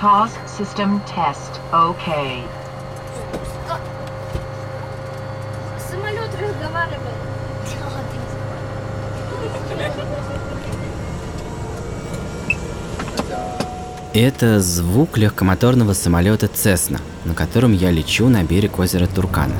TOS system test. OK. Самолет разговаривает. Это звук легкомоторного самолета Цесна, на котором я лечу на берег озера Туркана.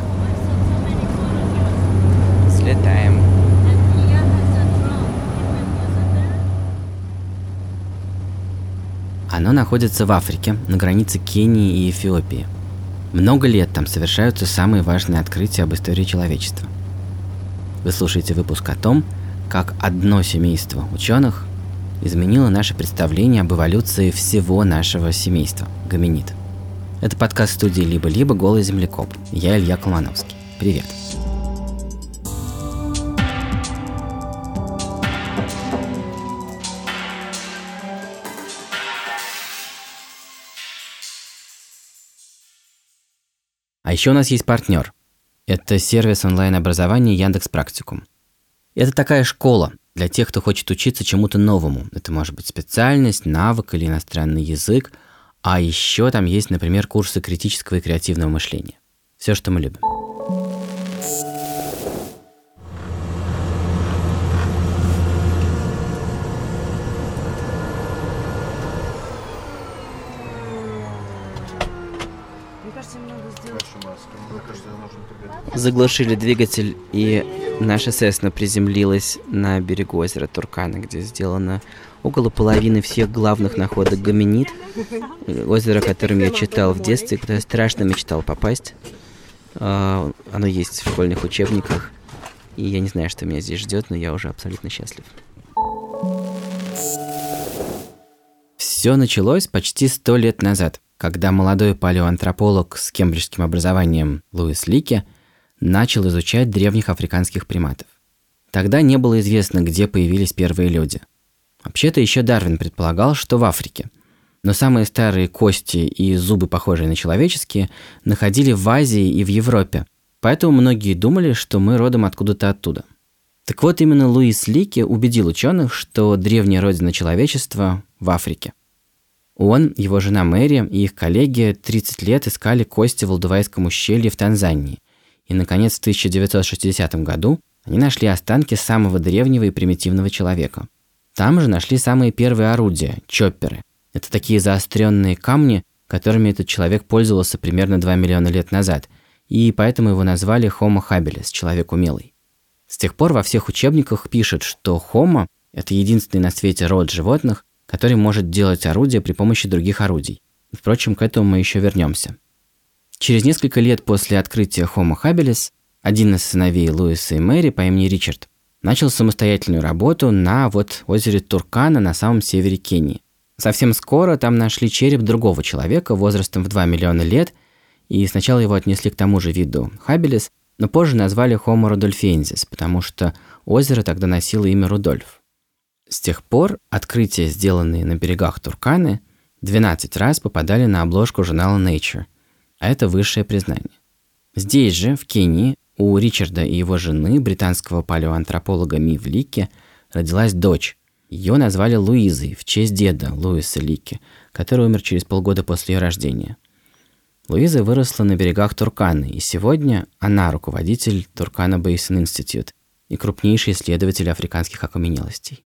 Оно находится в Африке, на границе Кении и Эфиопии. Много лет там совершаются самые важные открытия об истории человечества. Вы слушаете выпуск о том, как одно семейство ученых изменило наше представление об эволюции всего нашего семейства – гоминид. Это подкаст студии «Либо-либо. Голый землекоп». Я Илья Колмановский. Привет. А еще у нас есть партнер. Это сервис онлайн-образования Яндекс Практикум. Это такая школа для тех, кто хочет учиться чему-то новому. Это может быть специальность, навык или иностранный язык. А еще там есть, например, курсы критического и креативного мышления. Все, что мы любим. Заглушили двигатель, и наша Сесна приземлилась на берегу озера Туркана, где сделано около половины всех главных находок гоминид. Озеро, о котором я читал в детстве, куда я страшно мечтал попасть. А, оно есть в школьных учебниках. И я не знаю, что меня здесь ждет, но я уже абсолютно счастлив. Все началось почти сто лет назад, когда молодой палеоантрополог с кембриджским образованием Луис Лики начал изучать древних африканских приматов. Тогда не было известно, где появились первые люди. Вообще-то еще Дарвин предполагал, что в Африке. Но самые старые кости и зубы, похожие на человеческие, находили в Азии и в Европе. Поэтому многие думали, что мы родом откуда-то оттуда. Так вот, именно Луис Лики убедил ученых, что древняя родина человечества в Африке. Он, его жена Мэри и их коллеги 30 лет искали кости в Алдувайском ущелье в Танзании. И, наконец, в 1960 году они нашли останки самого древнего и примитивного человека. Там же нашли самые первые орудия – чопперы. Это такие заостренные камни, которыми этот человек пользовался примерно 2 миллиона лет назад, и поэтому его назвали Homo habilis – человек умелый. С тех пор во всех учебниках пишут, что Homo – это единственный на свете род животных, который может делать орудия при помощи других орудий. Впрочем, к этому мы еще вернемся. Через несколько лет после открытия Homo habilis один из сыновей Луиса и Мэри по имени Ричард начал самостоятельную работу на вот озере Туркана на самом севере Кении. Совсем скоро там нашли череп другого человека возрастом в 2 миллиона лет, и сначала его отнесли к тому же виду habilis, но позже назвали Homo rudolfensis, потому что озеро тогда носило имя Рудольф. С тех пор открытия, сделанные на берегах Турканы, 12 раз попадали на обложку журнала Nature, а это высшее признание. Здесь же, в Кении, у Ричарда и его жены, британского палеоантрополога Мив Лики, родилась дочь. Ее назвали Луизой в честь деда Луиса Лики, который умер через полгода после ее рождения. Луиза выросла на берегах Турканы, и сегодня она руководитель Туркана Бейсон Институт и крупнейший исследователь африканских окаменелостей.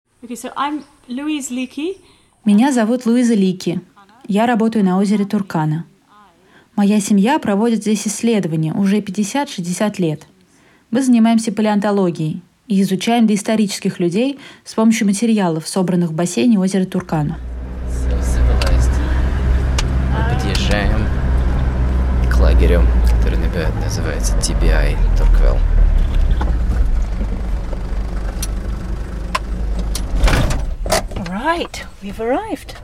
Меня зовут Луиза Лики. Я работаю на озере Туркана. Моя семья проводит здесь исследования уже 50-60 лет. Мы занимаемся палеонтологией и изучаем доисторических людей с помощью материалов, собранных в бассейне озера Туркана. Мы подъезжаем к лагерю, который называется TBI Турквелл. right, we've arrived.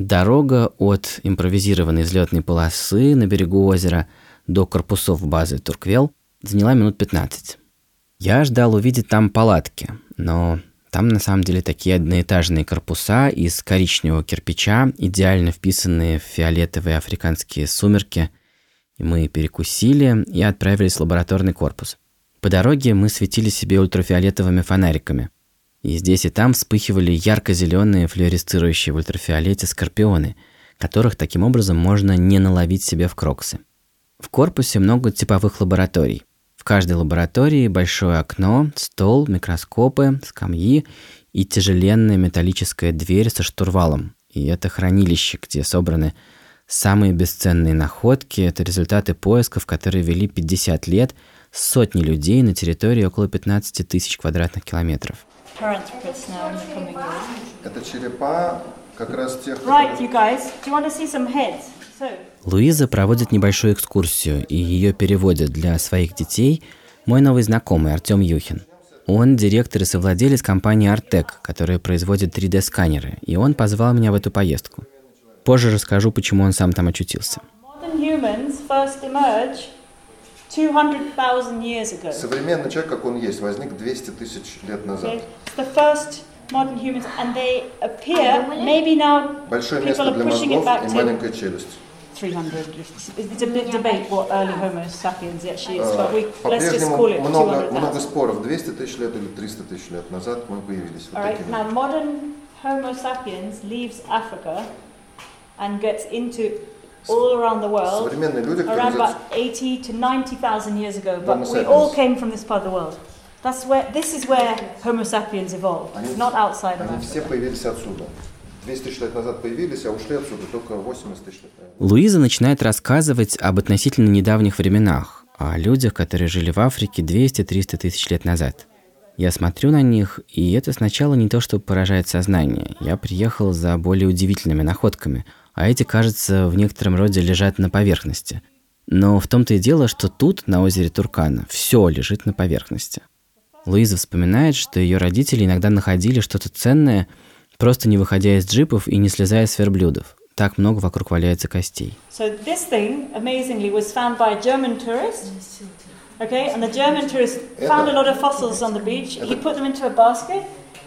Дорога от импровизированной взлетной полосы на берегу озера до корпусов базы Турквел заняла минут 15. Я ждал увидеть там палатки, но там на самом деле такие одноэтажные корпуса из коричневого кирпича, идеально вписанные в фиолетовые африканские сумерки. И мы перекусили и отправились в лабораторный корпус. По дороге мы светили себе ультрафиолетовыми фонариками – И здесь и там вспыхивали ярко-зеленые флуоресцирующие в ультрафиолете скорпионы, которых таким образом можно не наловить себе в кроксы. В корпусе много типовых лабораторий. В каждой лаборатории большое окно, стол, микроскопы, скамьи и тяжеленная металлическая дверь со штурвалом. И это хранилище, где собраны самые бесценные находки. Это результаты поисков, которые вели 50 лет, сотни людей на территории около 15 тысяч квадратных километров. Это черепа как раз тех, Right, you guys, do you want to see some heads? So, Луиза проводит небольшую экскурсию, и ее переводит для своих детей мой новый знакомый Артем Юхин. Он директор и совладелец компании Артек, которая производит 3D-сканеры, и он позвал меня в эту поездку. Позже расскажу, почему он сам там очутился. modern humans first emerged 200,000 years ago. Современный человек, как он есть, возник 200 тысяч лет назад. Okay? It's the first modern humans, and they appear, maybe now Большое people место are для pushing it мозгов back и to маленькая челюсть. 300. It's it's a big debate what early Homo sapiens actually is, Э, but we, let's just По-прежнему call it много, много 200,000. споров, 200 тысяч лет или 300 тысяч лет назад мы появились. Вот All right, такими. now modern Homo sapiens leaves Africa and gets into all around the world. Современные люди, around about 80 to 90,000 years ago, but we all came from this part of the world. That's where this is where Homo sapiens evolved, Они, not outside of они все Africa. появились отсюда. 200 тысяч лет назад появились, а ушли отсюда только 80 тысяч лет назад. Луиза начинает рассказывать об относительно недавних временах, о людях, которые жили в Африке 200-300 тысяч лет назад. Я смотрю на них, и это сначала не то, что поражает сознание. Я приехал за более удивительными находками, а эти, кажется, в некотором роде лежат на поверхности. Но в том-то и дело, что тут, на озере Туркана, все лежит на поверхности. Луиза вспоминает, что ее родители иногда находили что-то ценное, просто не выходя из джипов и не слезая с верблюдов. Так много вокруг валяется костей. So this thing, amazingly, was found by a German tourist. Okay, and the German tourist found a lot of fossils on the beach. He put them into a basket,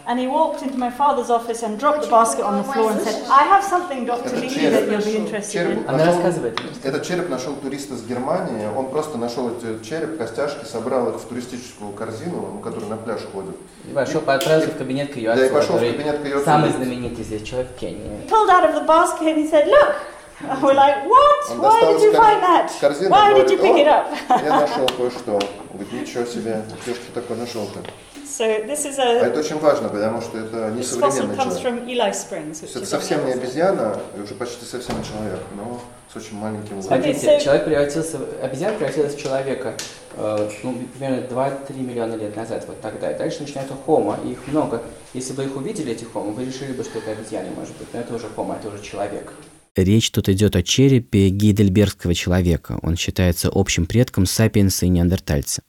and he walked into my father's office and dropped the basket on the floor and said, "I have something, Dr. Lee, that you'll be interested in." Она рассказывает. Этот череп нашел турист из Германии. Он просто нашел эти череп, костяшки, собрал их в туристическую корзину, ну, который на пляж ходит. И пошел, отправился в кабинет к ее Да, и отцу, пошел в который кабинет к ее отцу. самый знаменитый здесь человек в Кении. pulled out of the basket and he said, "Look." And we're like, "What? Он Why did you find that? и Why did you pick it «О, up?" Я нашел кое-что. Говорит, ничего себе, ты что такое нашел-то? So this is А a это очень важно, потому что это не современный человек. Springs, То which есть это совсем не обезьяна, и уже почти совсем не человек, но с очень маленьким Okay, уровнем. Смотрите, so- человек превратился, в- обезьяна превратилась в человека, э, ну, примерно 2-3 миллиона лет назад, вот тогда. И дальше начинается хомо, и их много. Если бы их увидели, этих хомо, вы решили бы, что это обезьяна, может быть, но это уже хомо, это уже человек. Речь тут идет о черепе гейдельбергского человека. Он считается общим предком сапиенса и неандертальца.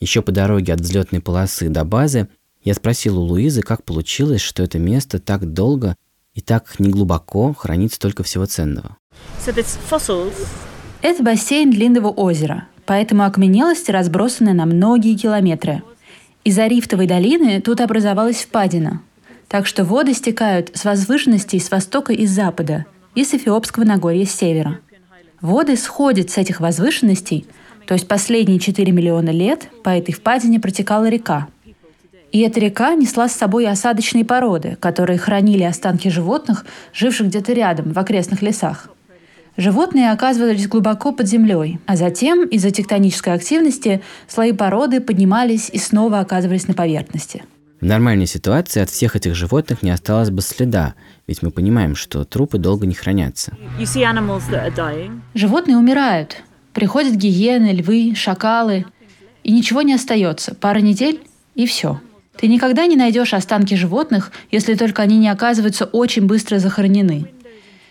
Еще по дороге от взлетной полосы до базы я спросил у Луизы, как получилось, что это место так долго и так неглубоко хранит столько всего ценного. So Это бассейн длинного озера, поэтому окаменелости разбросаны на многие километры. Из-за рифтовой долины тут образовалась впадина, так что воды стекают с возвышенностей с востока и с запада, и с Эфиопского Нагорья с севера. Воды сходят с этих возвышенностей, то есть последние 4 миллиона лет по этой впадине протекала река. И эта река несла с собой осадочные породы, которые хранили останки животных, живших где-то рядом, в окрестных лесах. Животные оказывались глубоко под землей, а затем из-за тектонической активности слои породы поднимались и снова оказывались на поверхности. В нормальной ситуации от всех этих животных не осталось бы следа, ведь мы понимаем, что трупы долго не хранятся. Животные умирают. Приходят гиены, львы, шакалы. И ничего не остается. Пара недель – и все. Ты никогда не найдешь останки животных, если только они не оказываются очень быстро захоронены.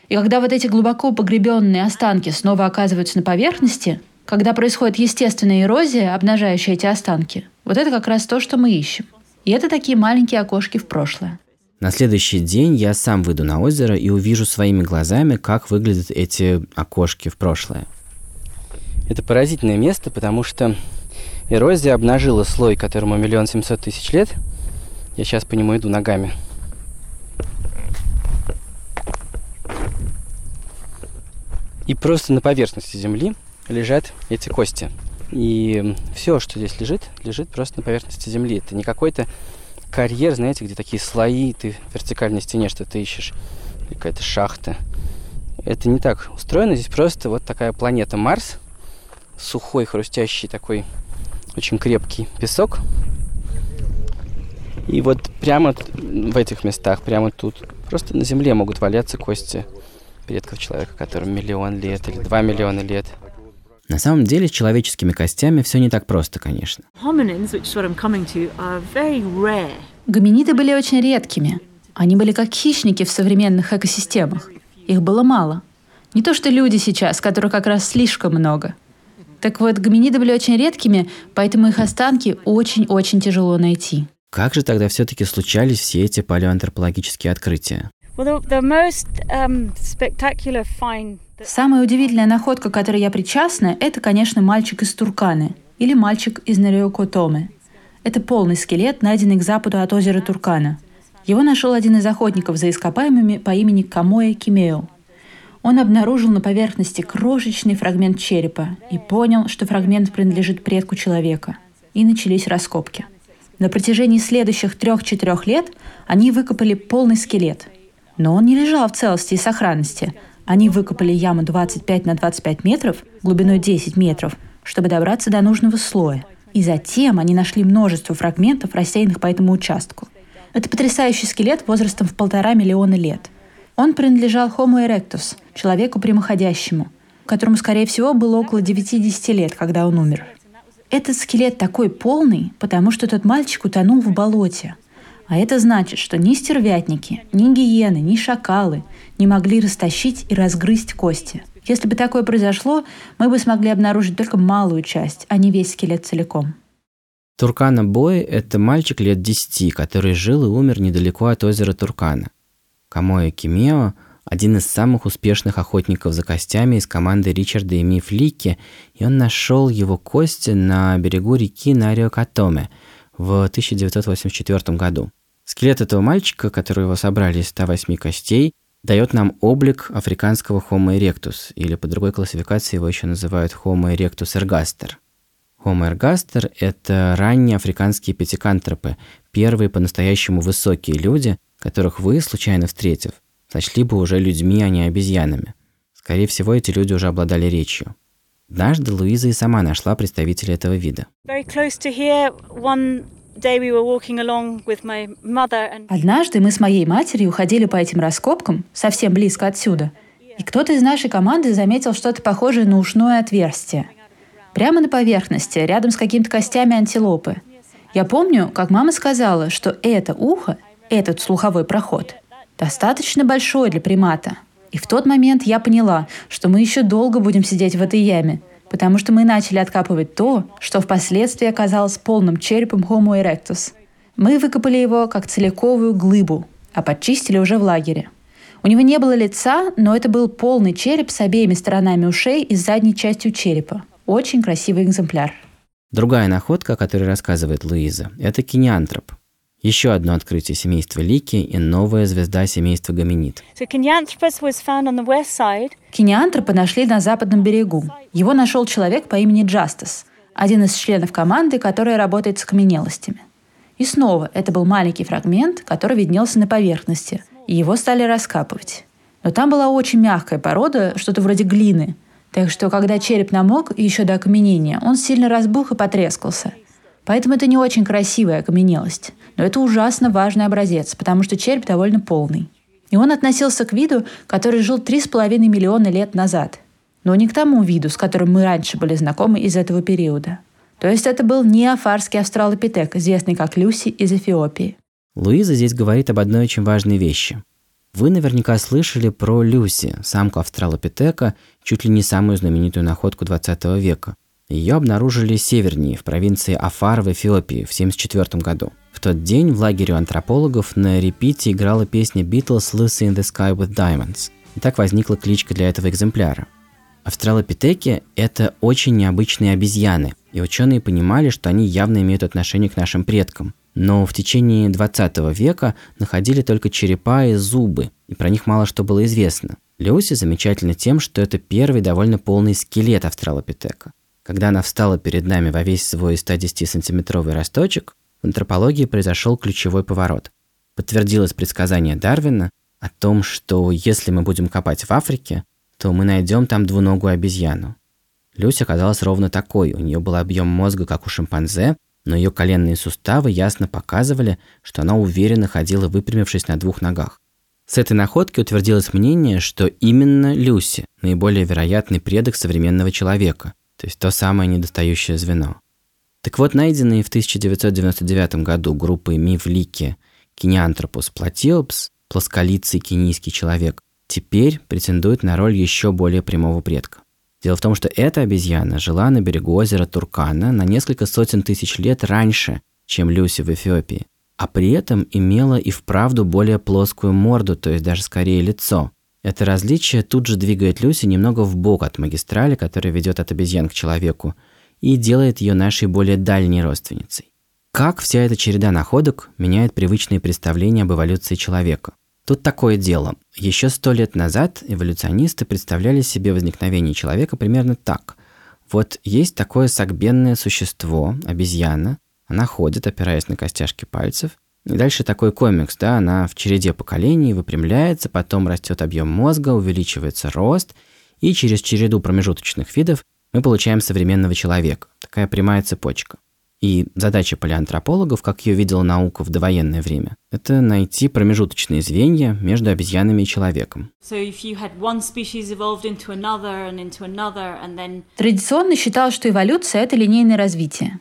И когда вот эти глубоко погребенные останки снова оказываются на поверхности, когда происходит естественная эрозия, обнажающая эти останки, вот это как раз то, что мы ищем. И это такие маленькие окошки в прошлое. На следующий день я сам выйду на озеро и увижу своими глазами, как выглядят эти окошки в прошлое. Это поразительное место, потому что эрозия обнажила слой, которому миллион семьсот тысяч лет. Я сейчас по нему иду ногами. И просто на поверхности земли лежат эти кости. И все, что здесь лежит, лежит просто на поверхности земли. Это не какой-то карьер, знаете, где такие слои, ты в вертикальной стене что-то ищешь, какая-то шахта. Это не так устроено, здесь просто вот такая планета Марс, сухой, хрустящий такой, очень крепкий песок. И вот прямо в этих местах, прямо тут, просто на Земле могут валяться кости предков человека, которым миллион лет или два миллиона лет. На самом деле с человеческими костями все не так просто, конечно. Гоминиды были очень редкими. Они были как хищники в современных экосистемах. Их было мало. Не то что люди сейчас, которых как раз слишком много. Так вот, гоминиды были очень редкими, поэтому их останки очень-очень тяжело найти. Как же тогда все-таки случались все эти палеоантропологические открытия? Um, Самая удивительная находка, к которой я причастна, это, конечно, мальчик из Турканы или мальчик из Нариокотомы. Это полный скелет, найденный к западу от озера Туркана. Его нашел один из охотников за ископаемыми по имени Камоя Кимео. Он обнаружил на поверхности крошечный фрагмент черепа и понял, что фрагмент принадлежит предку человека. И начались раскопки. На протяжении следующих трех-четырех лет они выкопали полный скелет – но он не лежал в целости и сохранности. Они выкопали яму 25 на 25 метров, глубиной 10 метров, чтобы добраться до нужного слоя. И затем они нашли множество фрагментов, рассеянных по этому участку. Это потрясающий скелет возрастом в полтора миллиона лет. Он принадлежал Homo erectus, человеку прямоходящему, которому, скорее всего, было около 90 лет, когда он умер. Этот скелет такой полный, потому что тот мальчик утонул в болоте – а это значит, что ни стервятники, ни гиены, ни шакалы не могли растащить и разгрызть кости. Если бы такое произошло, мы бы смогли обнаружить только малую часть, а не весь скелет целиком. Туркана Бой – это мальчик лет 10, который жил и умер недалеко от озера Туркана. Камоя Кимео – один из самых успешных охотников за костями из команды Ричарда и Ми Флики, и он нашел его кости на берегу реки Нарио Катоме в 1984 году. Скелет этого мальчика, который его собрали из 108 костей, дает нам облик африканского Homo erectus, или по другой классификации его еще называют Homo erectus ergaster. Homo ergaster – это ранние африканские пятикантропы, первые по-настоящему высокие люди, которых вы, случайно встретив, сочли бы уже людьми, а не обезьянами. Скорее всего, эти люди уже обладали речью. Однажды Луиза и сама нашла представителя этого вида. Однажды мы с моей матерью ходили по этим раскопкам, совсем близко отсюда, и кто-то из нашей команды заметил что-то похожее на ушное отверстие. Прямо на поверхности, рядом с какими-то костями антилопы. Я помню, как мама сказала, что это ухо, этот слуховой проход, достаточно большой для примата. И в тот момент я поняла, что мы еще долго будем сидеть в этой яме, потому что мы начали откапывать то, что впоследствии оказалось полным черепом Homo erectus. Мы выкопали его как целиковую глыбу, а подчистили уже в лагере. У него не было лица, но это был полный череп с обеими сторонами ушей и задней частью черепа. Очень красивый экземпляр. Другая находка, о которой рассказывает Луиза, это кинеантроп. Еще одно открытие семейства Лики и новая звезда семейства Гоминид. Кинеантропа нашли на западном берегу. Его нашел человек по имени Джастас, один из членов команды, которая работает с каменелостями. И снова это был маленький фрагмент, который виднелся на поверхности, и его стали раскапывать. Но там была очень мягкая порода, что-то вроде глины, так что когда череп намок еще до окаменения, он сильно разбух и потрескался. Поэтому это не очень красивая окаменелость. Но это ужасно важный образец, потому что череп довольно полный. И он относился к виду, который жил 3,5 миллиона лет назад. Но не к тому виду, с которым мы раньше были знакомы из этого периода. То есть это был неофарский австралопитек, известный как Люси из Эфиопии. Луиза здесь говорит об одной очень важной вещи. Вы наверняка слышали про Люси, самку австралопитека, чуть ли не самую знаменитую находку 20 века. Ее обнаружили севернее, в провинции Афар в Эфиопии в 1974 году. В тот день в лагере антропологов на репите играла песня Beatles «Lucy in the Sky with Diamonds». И так возникла кличка для этого экземпляра. Австралопитеки – это очень необычные обезьяны, и ученые понимали, что они явно имеют отношение к нашим предкам. Но в течение 20 века находили только черепа и зубы, и про них мало что было известно. Люси замечательна тем, что это первый довольно полный скелет австралопитека. Когда она встала перед нами во весь свой 110-сантиметровый росточек, в антропологии произошел ключевой поворот. Подтвердилось предсказание Дарвина о том, что если мы будем копать в Африке, то мы найдем там двуногую обезьяну. Люся оказалась ровно такой. У нее был объем мозга, как у шимпанзе, но ее коленные суставы ясно показывали, что она уверенно ходила, выпрямившись на двух ногах. С этой находки утвердилось мнение, что именно Люси – наиболее вероятный предок современного человека, то есть то самое недостающее звено. Так вот, найденные в 1999 году группой Мивлики Кинеантропус платиопс, плосколицый кенийский человек, теперь претендует на роль еще более прямого предка. Дело в том, что эта обезьяна жила на берегу озера Туркана на несколько сотен тысяч лет раньше, чем Люси в Эфиопии, а при этом имела и вправду более плоскую морду, то есть даже скорее лицо. Это различие тут же двигает Люси немного в бок от магистрали, которая ведет от обезьян к человеку, и делает ее нашей более дальней родственницей. Как вся эта череда находок меняет привычные представления об эволюции человека? Тут такое дело. Еще сто лет назад эволюционисты представляли себе возникновение человека примерно так. Вот есть такое сагбенное существо, обезьяна, она ходит, опираясь на костяшки пальцев, и дальше такой комикс, да, она в череде поколений выпрямляется, потом растет объем мозга, увеличивается рост, и через череду промежуточных видов мы получаем современного человека. Такая прямая цепочка. И задача палеантропологов, как ее видела наука в довоенное время, это найти промежуточные звенья между обезьянами и человеком. Традиционно считалось, что эволюция – это линейное развитие.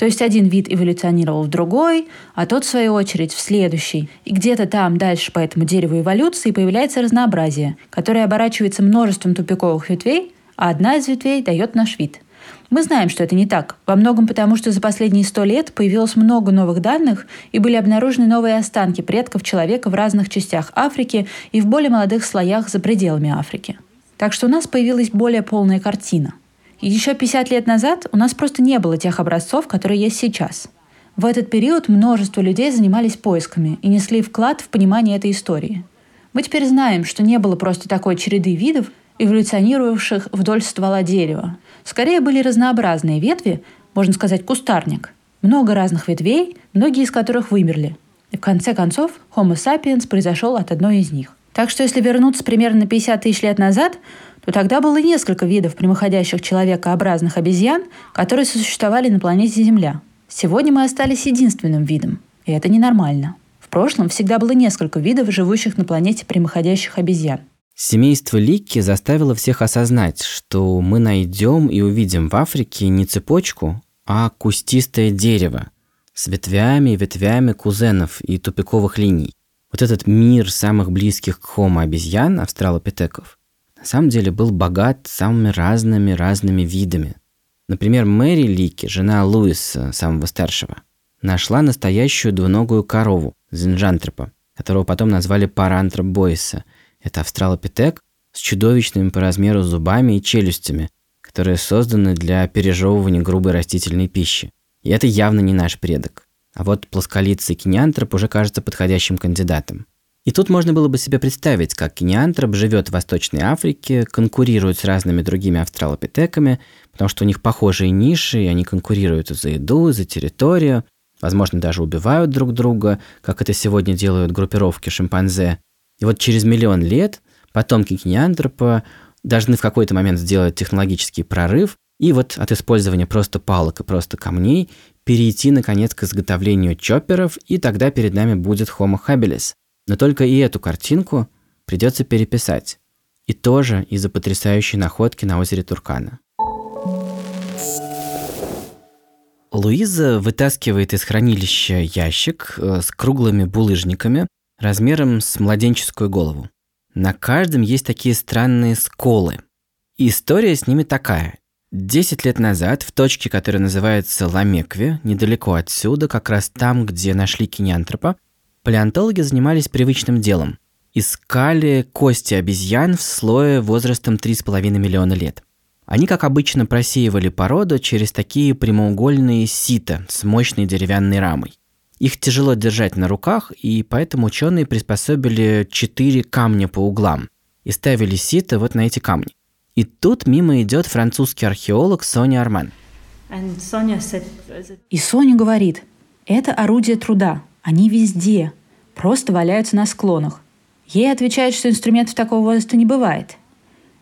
То есть один вид эволюционировал в другой, а тот, в свою очередь, в следующий. И где-то там дальше по этому дереву эволюции появляется разнообразие, которое оборачивается множеством тупиковых ветвей, а одна из ветвей дает наш вид – мы знаем, что это не так. Во многом потому, что за последние сто лет появилось много новых данных и были обнаружены новые останки предков человека в разных частях Африки и в более молодых слоях за пределами Африки. Так что у нас появилась более полная картина. Еще 50 лет назад у нас просто не было тех образцов, которые есть сейчас. В этот период множество людей занимались поисками и несли вклад в понимание этой истории. Мы теперь знаем, что не было просто такой череды видов, эволюционировавших вдоль ствола дерева. Скорее были разнообразные ветви, можно сказать, кустарник. Много разных ветвей, многие из которых вымерли. И в конце концов Homo sapiens произошел от одной из них. Так что если вернуться примерно на 50 тысяч лет назад, то тогда было несколько видов прямоходящих человекообразных обезьян, которые существовали на планете Земля. Сегодня мы остались единственным видом, и это ненормально. В прошлом всегда было несколько видов, живущих на планете прямоходящих обезьян. Семейство Ликки заставило всех осознать, что мы найдем и увидим в Африке не цепочку, а кустистое дерево с ветвями и ветвями кузенов и тупиковых линий. Вот этот мир самых близких к Homo обезьян, австралопитеков, на самом деле был богат самыми разными-разными видами. Например, Мэри Лики, жена Луиса, самого старшего, нашла настоящую двуногую корову, зинджантропа, которого потом назвали парантроп Бойса – это австралопитек с чудовищными по размеру зубами и челюстями, которые созданы для пережевывания грубой растительной пищи. И это явно не наш предок. А вот плосколицый кинеантроп уже кажется подходящим кандидатом. И тут можно было бы себе представить, как кинеантроп живет в Восточной Африке, конкурирует с разными другими австралопитеками, потому что у них похожие ниши, и они конкурируют за еду, за территорию, возможно, даже убивают друг друга, как это сегодня делают группировки шимпанзе. И вот через миллион лет потомки кинеантропа должны в какой-то момент сделать технологический прорыв и вот от использования просто палок и просто камней перейти, наконец, к изготовлению чопперов, и тогда перед нами будет Homo habilis. Но только и эту картинку придется переписать. И тоже из-за потрясающей находки на озере Туркана. Луиза вытаскивает из хранилища ящик э, с круглыми булыжниками, размером с младенческую голову. На каждом есть такие странные сколы. История с ними такая. Десять лет назад в точке, которая называется Ламекве, недалеко отсюда, как раз там, где нашли кинеантропа, палеонтологи занимались привычным делом. Искали кости обезьян в слое возрастом 3,5 миллиона лет. Они, как обычно, просеивали породу через такие прямоугольные сита с мощной деревянной рамой. Их тяжело держать на руках, и поэтому ученые приспособили четыре камня по углам и ставили сито вот на эти камни. И тут мимо идет французский археолог Соня Арман. И Соня говорит, Это орудие труда. Они везде. Просто валяются на склонах. Ей отвечают, что инструментов такого возраста не бывает.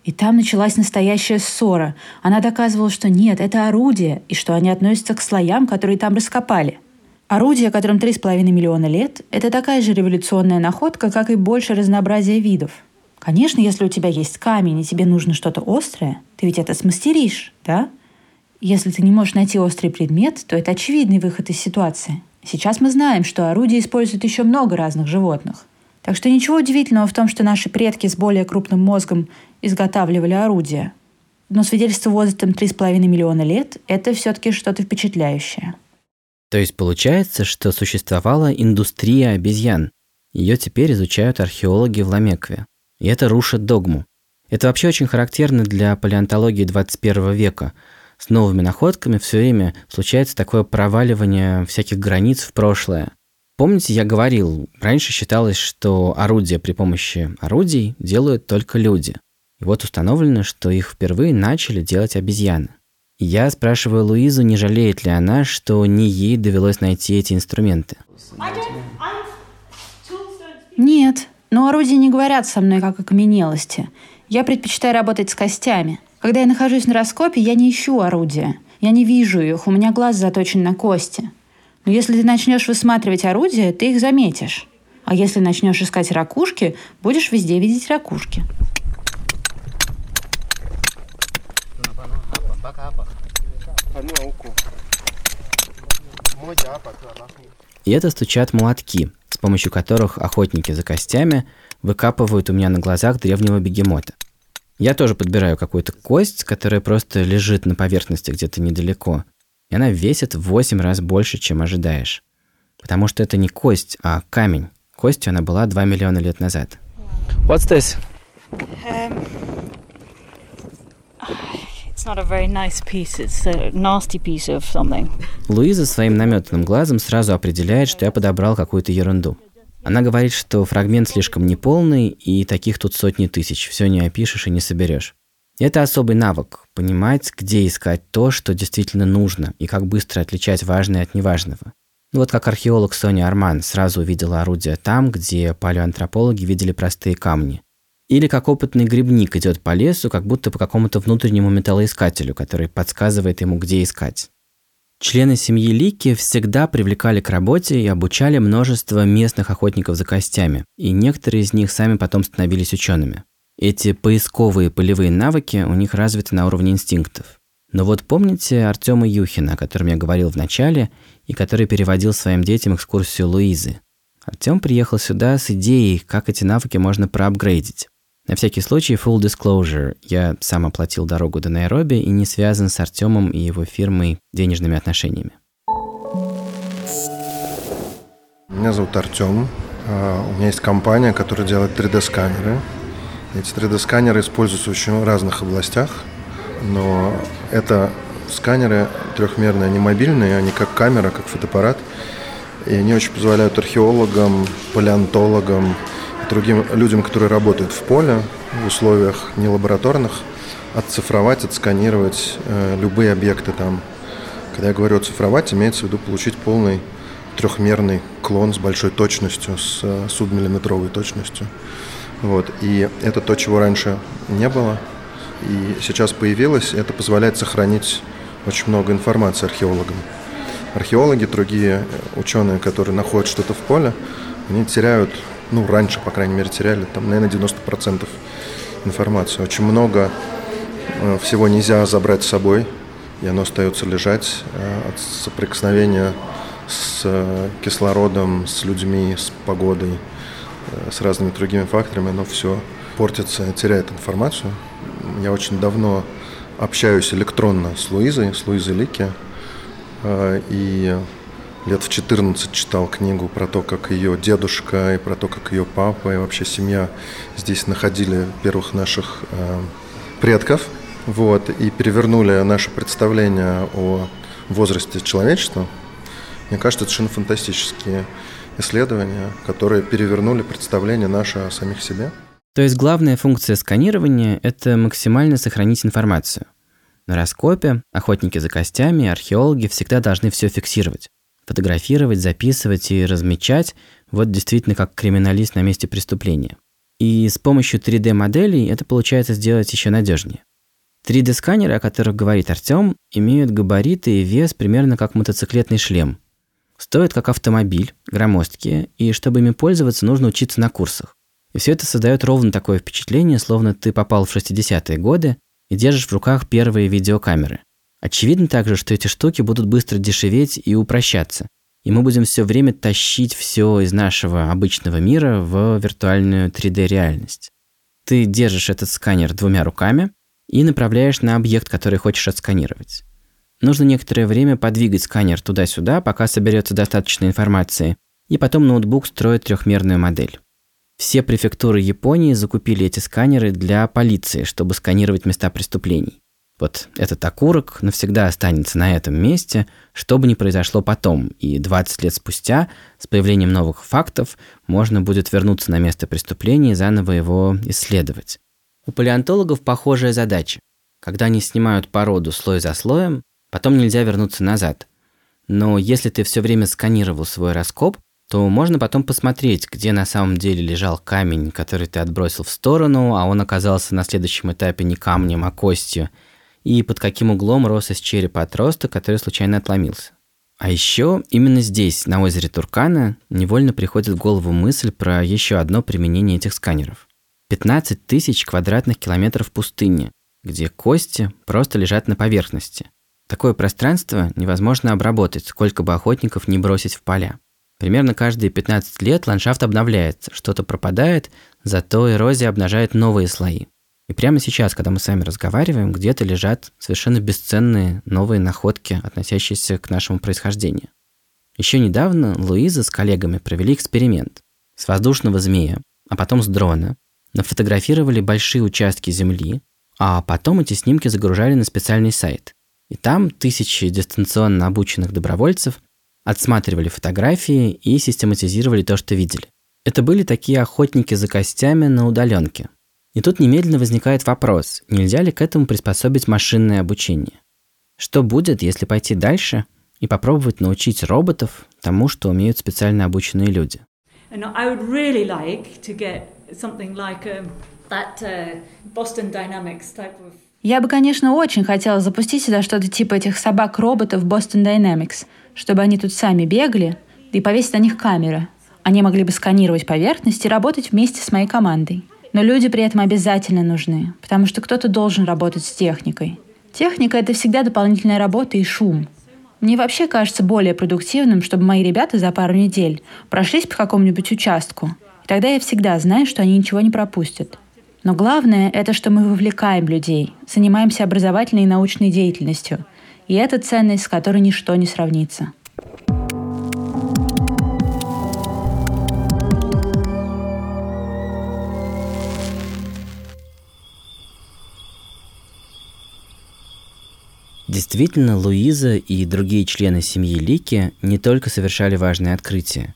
И там началась настоящая ссора. Она доказывала, что нет, это орудие, и что они относятся к слоям, которые там раскопали. Орудие, которым 3,5 миллиона лет, это такая же революционная находка, как и больше разнообразия видов. Конечно, если у тебя есть камень, и тебе нужно что-то острое, ты ведь это смастеришь, да? Если ты не можешь найти острый предмет, то это очевидный выход из ситуации. Сейчас мы знаем, что орудия используют еще много разных животных. Так что ничего удивительного в том, что наши предки с более крупным мозгом изготавливали орудия. Но свидетельство возрастом 3,5 миллиона лет – это все-таки что-то впечатляющее. То есть получается, что существовала индустрия обезьян. Ее теперь изучают археологи в Ламекве. И это рушит догму. Это вообще очень характерно для палеонтологии 21 века. С новыми находками все время случается такое проваливание всяких границ в прошлое. Помните, я говорил, раньше считалось, что орудия при помощи орудий делают только люди. И вот установлено, что их впервые начали делать обезьяны. Я спрашиваю Луизу, не жалеет ли она, что не ей довелось найти эти инструменты. Нет, но орудия не говорят со мной как окаменелости. Я предпочитаю работать с костями. Когда я нахожусь на раскопе, я не ищу орудия. Я не вижу их, у меня глаз заточен на кости. Но если ты начнешь высматривать орудия, ты их заметишь. А если начнешь искать ракушки, будешь везде видеть ракушки. И это стучат молотки, с помощью которых охотники за костями выкапывают у меня на глазах древнего бегемота. Я тоже подбираю какую-то кость, которая просто лежит на поверхности где-то недалеко, и она весит в 8 раз больше, чем ожидаешь. Потому что это не кость, а камень. Костью она была 2 миллиона лет назад. What's this? Um, Луиза своим наметанным глазом сразу определяет, что я подобрал какую-то ерунду. Она говорит, что фрагмент слишком неполный, и таких тут сотни тысяч, все не опишешь и не соберешь. Это особый навык – понимать, где искать то, что действительно нужно, и как быстро отличать важное от неважного. Ну вот как археолог Соня Арман сразу увидела орудие там, где палеоантропологи видели простые камни. Или как опытный грибник идет по лесу, как будто по какому-то внутреннему металлоискателю, который подсказывает ему, где искать. Члены семьи Лики всегда привлекали к работе и обучали множество местных охотников за костями, и некоторые из них сами потом становились учеными. Эти поисковые полевые навыки у них развиты на уровне инстинктов. Но вот помните Артема Юхина, о котором я говорил в начале, и который переводил своим детям экскурсию Луизы? Артем приехал сюда с идеей, как эти навыки можно проапгрейдить. На всякий случай, full disclosure, я сам оплатил дорогу до Найроби и не связан с Артемом и его фирмой денежными отношениями. Меня зовут Артем. А, у меня есть компания, которая делает 3D-сканеры. Эти 3D-сканеры используются в очень разных областях, но это сканеры трехмерные, они мобильные, они как камера, как фотоаппарат. И они очень позволяют археологам, палеонтологам, другим людям, которые работают в поле, в условиях не лабораторных, отцифровать, отсканировать э, любые объекты там. Когда я говорю оцифровать, имеется в виду получить полный трехмерный клон с большой точностью, с э, субмиллиметровой точностью. Вот. И это то, чего раньше не было. И сейчас появилось. Это позволяет сохранить очень много информации археологам. Археологи, другие ученые, которые находят что-то в поле, они теряют, ну, раньше, по крайней мере, теряли, там, наверное, 90% информации. Очень много э, всего нельзя забрать с собой, и оно остается лежать э, от соприкосновения с э, кислородом, с людьми, с погодой – с разными другими факторами, оно все портится, теряет информацию. Я очень давно общаюсь электронно с Луизой, с Луизой Лики, и лет в 14 читал книгу про то, как ее дедушка и про то, как ее папа и вообще семья здесь находили первых наших э, предков. Вот, и перевернули наше представление о возрасте человечества. Мне кажется, это совершенно фантастические исследования, которые перевернули представление наше о самих себе. То есть главная функция сканирования – это максимально сохранить информацию. На раскопе охотники за костями археологи всегда должны все фиксировать. Фотографировать, записывать и размечать вот действительно как криминалист на месте преступления. И с помощью 3D-моделей это получается сделать еще надежнее. 3D-сканеры, о которых говорит Артем, имеют габариты и вес примерно как мотоциклетный шлем. Стоят как автомобиль, громоздкие, и чтобы ими пользоваться, нужно учиться на курсах. И все это создает ровно такое впечатление, словно ты попал в 60-е годы и держишь в руках первые видеокамеры. Очевидно также, что эти штуки будут быстро дешеветь и упрощаться, и мы будем все время тащить все из нашего обычного мира в виртуальную 3D-реальность. Ты держишь этот сканер двумя руками и направляешь на объект, который хочешь отсканировать. Нужно некоторое время подвигать сканер туда-сюда, пока соберется достаточно информации, и потом ноутбук строит трехмерную модель. Все префектуры Японии закупили эти сканеры для полиции, чтобы сканировать места преступлений. Вот этот окурок навсегда останется на этом месте, что бы ни произошло потом, и 20 лет спустя, с появлением новых фактов, можно будет вернуться на место преступления и заново его исследовать. У палеонтологов похожая задача. Когда они снимают породу слой за слоем, потом нельзя вернуться назад. Но если ты все время сканировал свой раскоп, то можно потом посмотреть, где на самом деле лежал камень, который ты отбросил в сторону, а он оказался на следующем этапе не камнем, а костью – и под каким углом рос из черепа отросток, который случайно отломился. А еще именно здесь, на озере Туркана, невольно приходит в голову мысль про еще одно применение этих сканеров. 15 тысяч квадратных километров пустыни, где кости просто лежат на поверхности. Такое пространство невозможно обработать, сколько бы охотников не бросить в поля. Примерно каждые 15 лет ландшафт обновляется, что-то пропадает, зато эрозия обнажает новые слои. И прямо сейчас, когда мы с вами разговариваем, где-то лежат совершенно бесценные новые находки, относящиеся к нашему происхождению. Еще недавно Луиза с коллегами провели эксперимент. С воздушного змея, а потом с дрона, нафотографировали большие участки Земли, а потом эти снимки загружали на специальный сайт. И там тысячи дистанционно обученных добровольцев отсматривали фотографии и систематизировали то, что видели. Это были такие охотники за костями на удаленке – и тут немедленно возникает вопрос, нельзя ли к этому приспособить машинное обучение? Что будет, если пойти дальше и попробовать научить роботов тому, что умеют специально обученные люди? Um, uh, я бы, конечно, очень хотела запустить сюда что-то типа этих собак-роботов Boston Dynamics, чтобы они тут сами бегали, и повесить на них камеры. Они могли бы сканировать поверхность и работать вместе с моей командой. Но люди при этом обязательно нужны, потому что кто-то должен работать с техникой. Техника — это всегда дополнительная работа и шум. Мне вообще кажется более продуктивным, чтобы мои ребята за пару недель прошлись по какому-нибудь участку. И тогда я всегда знаю, что они ничего не пропустят. Но главное — это что мы вовлекаем людей, занимаемся образовательной и научной деятельностью. И это ценность, с которой ничто не сравнится. Действительно, Луиза и другие члены семьи Лики не только совершали важные открытия.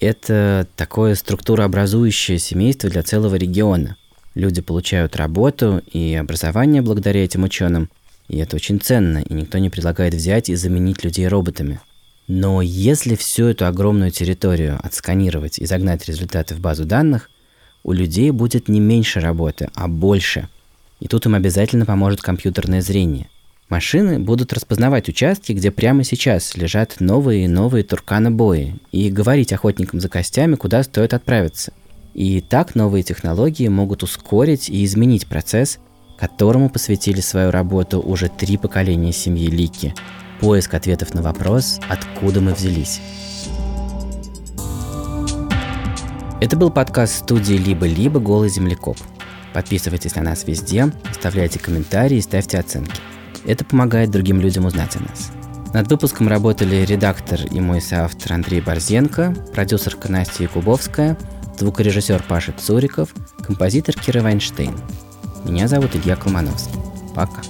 Это такое структурообразующее семейство для целого региона. Люди получают работу и образование благодаря этим ученым, и это очень ценно, и никто не предлагает взять и заменить людей роботами. Но если всю эту огромную территорию отсканировать и загнать результаты в базу данных, у людей будет не меньше работы, а больше. И тут им обязательно поможет компьютерное зрение. Машины будут распознавать участки, где прямо сейчас лежат новые и новые турканобои, и говорить охотникам за костями, куда стоит отправиться. И так новые технологии могут ускорить и изменить процесс, которому посвятили свою работу уже три поколения семьи Лики. Поиск ответов на вопрос, откуда мы взялись. Это был подкаст студии «Либо-либо. Голый землекоп». Подписывайтесь на нас везде, оставляйте комментарии и ставьте оценки. Это помогает другим людям узнать о нас. Над выпуском работали редактор и мой соавтор Андрей Борзенко, продюсерка Настя Якубовская, звукорежиссер Паша Цуриков, композитор Кира Вайнштейн. Меня зовут Илья Колмановский. Пока.